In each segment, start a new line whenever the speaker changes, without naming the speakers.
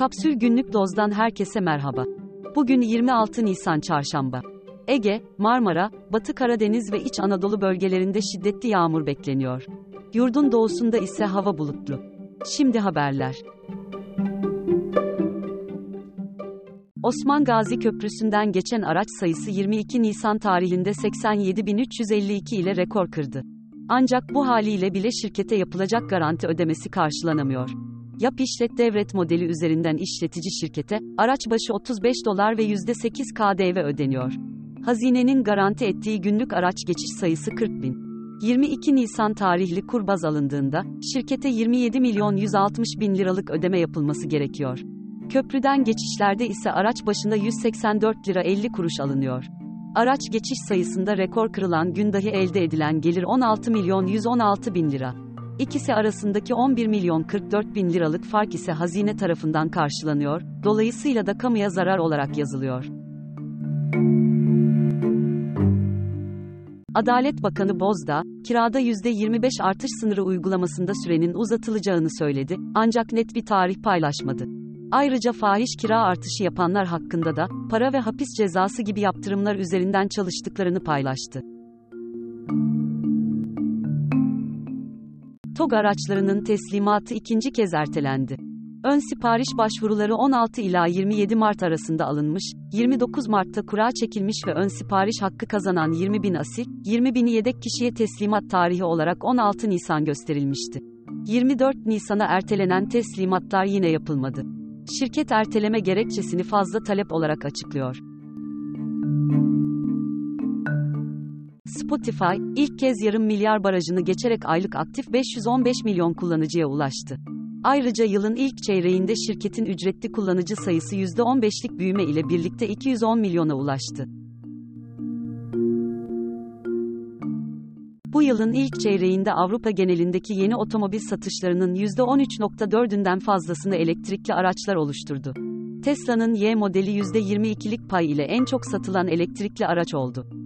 Kapsül Günlük Doz'dan herkese merhaba. Bugün 26 Nisan Çarşamba. Ege, Marmara, Batı Karadeniz ve İç Anadolu bölgelerinde şiddetli yağmur bekleniyor. Yurdun doğusunda ise hava bulutlu. Şimdi haberler. Osman Gazi Köprüsü'nden geçen araç sayısı 22 Nisan tarihinde 87.352 ile rekor kırdı. Ancak bu haliyle bile şirkete yapılacak garanti ödemesi karşılanamıyor. Yap işlet devret modeli üzerinden işletici şirkete, araç başı 35 dolar ve %8 KDV ödeniyor. Hazinenin garanti ettiği günlük araç geçiş sayısı 40 bin. 22 Nisan tarihli kur baz alındığında, şirkete 27 milyon 160 bin liralık ödeme yapılması gerekiyor. Köprüden geçişlerde ise araç başına 184 lira 50 kuruş alınıyor. Araç geçiş sayısında rekor kırılan gün dahi elde edilen gelir 16 milyon 116 bin lira. İkisi arasındaki 11 milyon 44 bin liralık fark ise hazine tarafından karşılanıyor, dolayısıyla da kamuya zarar olarak yazılıyor. Adalet Bakanı Bozdağ, kirada %25 artış sınırı uygulamasında sürenin uzatılacağını söyledi, ancak net bir tarih paylaşmadı. Ayrıca fahiş kira artışı yapanlar hakkında da, para ve hapis cezası gibi yaptırımlar üzerinden çalıştıklarını paylaştı. TOG araçlarının teslimatı ikinci kez ertelendi. Ön sipariş başvuruları 16 ila 27 Mart arasında alınmış, 29 Mart'ta kura çekilmiş ve ön sipariş hakkı kazanan 20 bin asil, 20 bini yedek kişiye teslimat tarihi olarak 16 Nisan gösterilmişti. 24 Nisan'a ertelenen teslimatlar yine yapılmadı. Şirket erteleme gerekçesini fazla talep olarak açıklıyor. Spotify, ilk kez yarım milyar barajını geçerek aylık aktif 515 milyon kullanıcıya ulaştı. Ayrıca yılın ilk çeyreğinde şirketin ücretli kullanıcı sayısı %15'lik büyüme ile birlikte 210 milyona ulaştı. Bu yılın ilk çeyreğinde Avrupa genelindeki yeni otomobil satışlarının %13.4'ünden fazlasını elektrikli araçlar oluşturdu. Tesla'nın Y modeli %22'lik pay ile en çok satılan elektrikli araç oldu.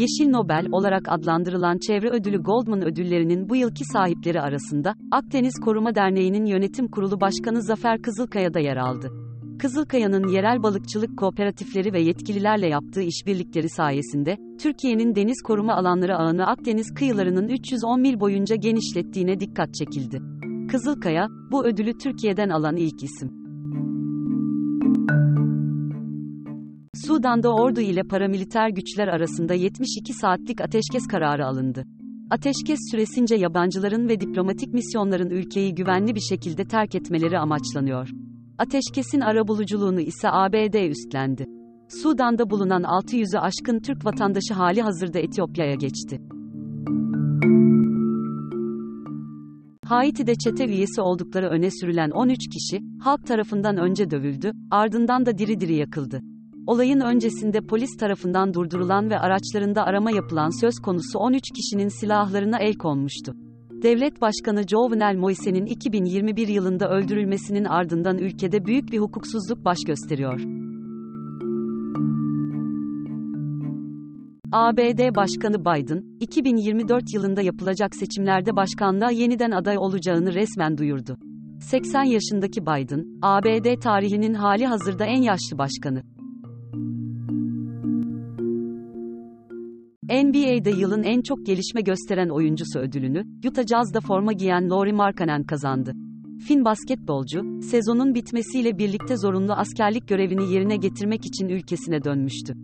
Yeşil Nobel olarak adlandırılan çevre ödülü Goldman ödüllerinin bu yılki sahipleri arasında, Akdeniz Koruma Derneği'nin yönetim kurulu başkanı Zafer Kızılkaya da yer aldı. Kızılkaya'nın yerel balıkçılık kooperatifleri ve yetkililerle yaptığı işbirlikleri sayesinde, Türkiye'nin deniz koruma alanları ağını Akdeniz kıyılarının 310 mil boyunca genişlettiğine dikkat çekildi. Kızılkaya, bu ödülü Türkiye'den alan ilk isim. Sudan'da ordu ile paramiliter güçler arasında 72 saatlik ateşkes kararı alındı. Ateşkes süresince yabancıların ve diplomatik misyonların ülkeyi güvenli bir şekilde terk etmeleri amaçlanıyor. Ateşkesin arabuluculuğunu ise ABD üstlendi. Sudan'da bulunan 600'ü aşkın Türk vatandaşı hali hazırda Etiyopya'ya geçti. Haiti'de çete üyesi oldukları öne sürülen 13 kişi, halk tarafından önce dövüldü, ardından da diri diri yakıldı. Olayın öncesinde polis tarafından durdurulan ve araçlarında arama yapılan söz konusu 13 kişinin silahlarına el konmuştu. Devlet Başkanı Jovenel Moise'nin 2021 yılında öldürülmesinin ardından ülkede büyük bir hukuksuzluk baş gösteriyor. ABD Başkanı Biden, 2024 yılında yapılacak seçimlerde başkanlığa yeniden aday olacağını resmen duyurdu. 80 yaşındaki Biden, ABD tarihinin hali hazırda en yaşlı başkanı. NBA'de yılın en çok gelişme gösteren oyuncusu ödülünü, Utah Jazz'da forma giyen Lauri Markkanen kazandı. Fin basketbolcu, sezonun bitmesiyle birlikte zorunlu askerlik görevini yerine getirmek için ülkesine dönmüştü.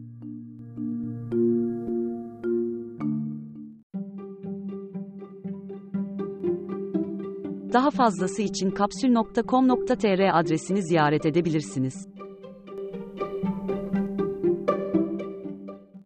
Daha fazlası için kapsül.com.tr adresini ziyaret edebilirsiniz.